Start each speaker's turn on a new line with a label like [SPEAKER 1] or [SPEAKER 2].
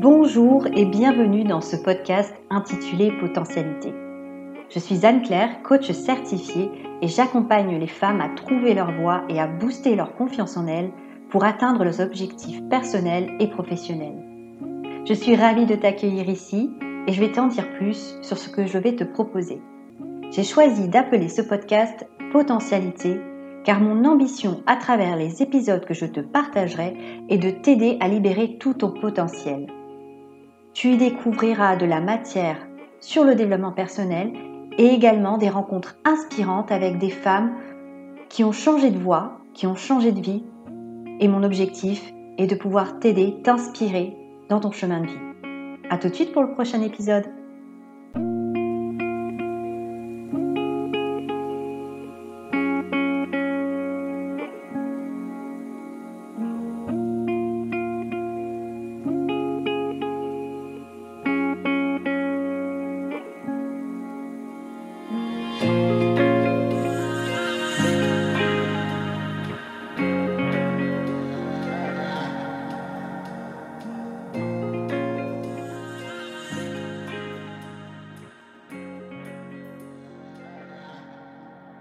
[SPEAKER 1] Bonjour et bienvenue dans ce podcast intitulé Potentialité. Je suis Anne-Claire, coach certifiée et j'accompagne les femmes à trouver leur voie et à booster leur confiance en elles pour atteindre leurs objectifs personnels et professionnels. Je suis ravie de t'accueillir ici et je vais t'en dire plus sur ce que je vais te proposer. J'ai choisi d'appeler ce podcast Potentialité car mon ambition à travers les épisodes que je te partagerai est de t'aider à libérer tout ton potentiel tu y découvriras de la matière sur le développement personnel et également des rencontres inspirantes avec des femmes qui ont changé de voie, qui ont changé de vie. Et mon objectif est de pouvoir t'aider, t'inspirer dans ton chemin de vie. À tout de suite pour le prochain épisode.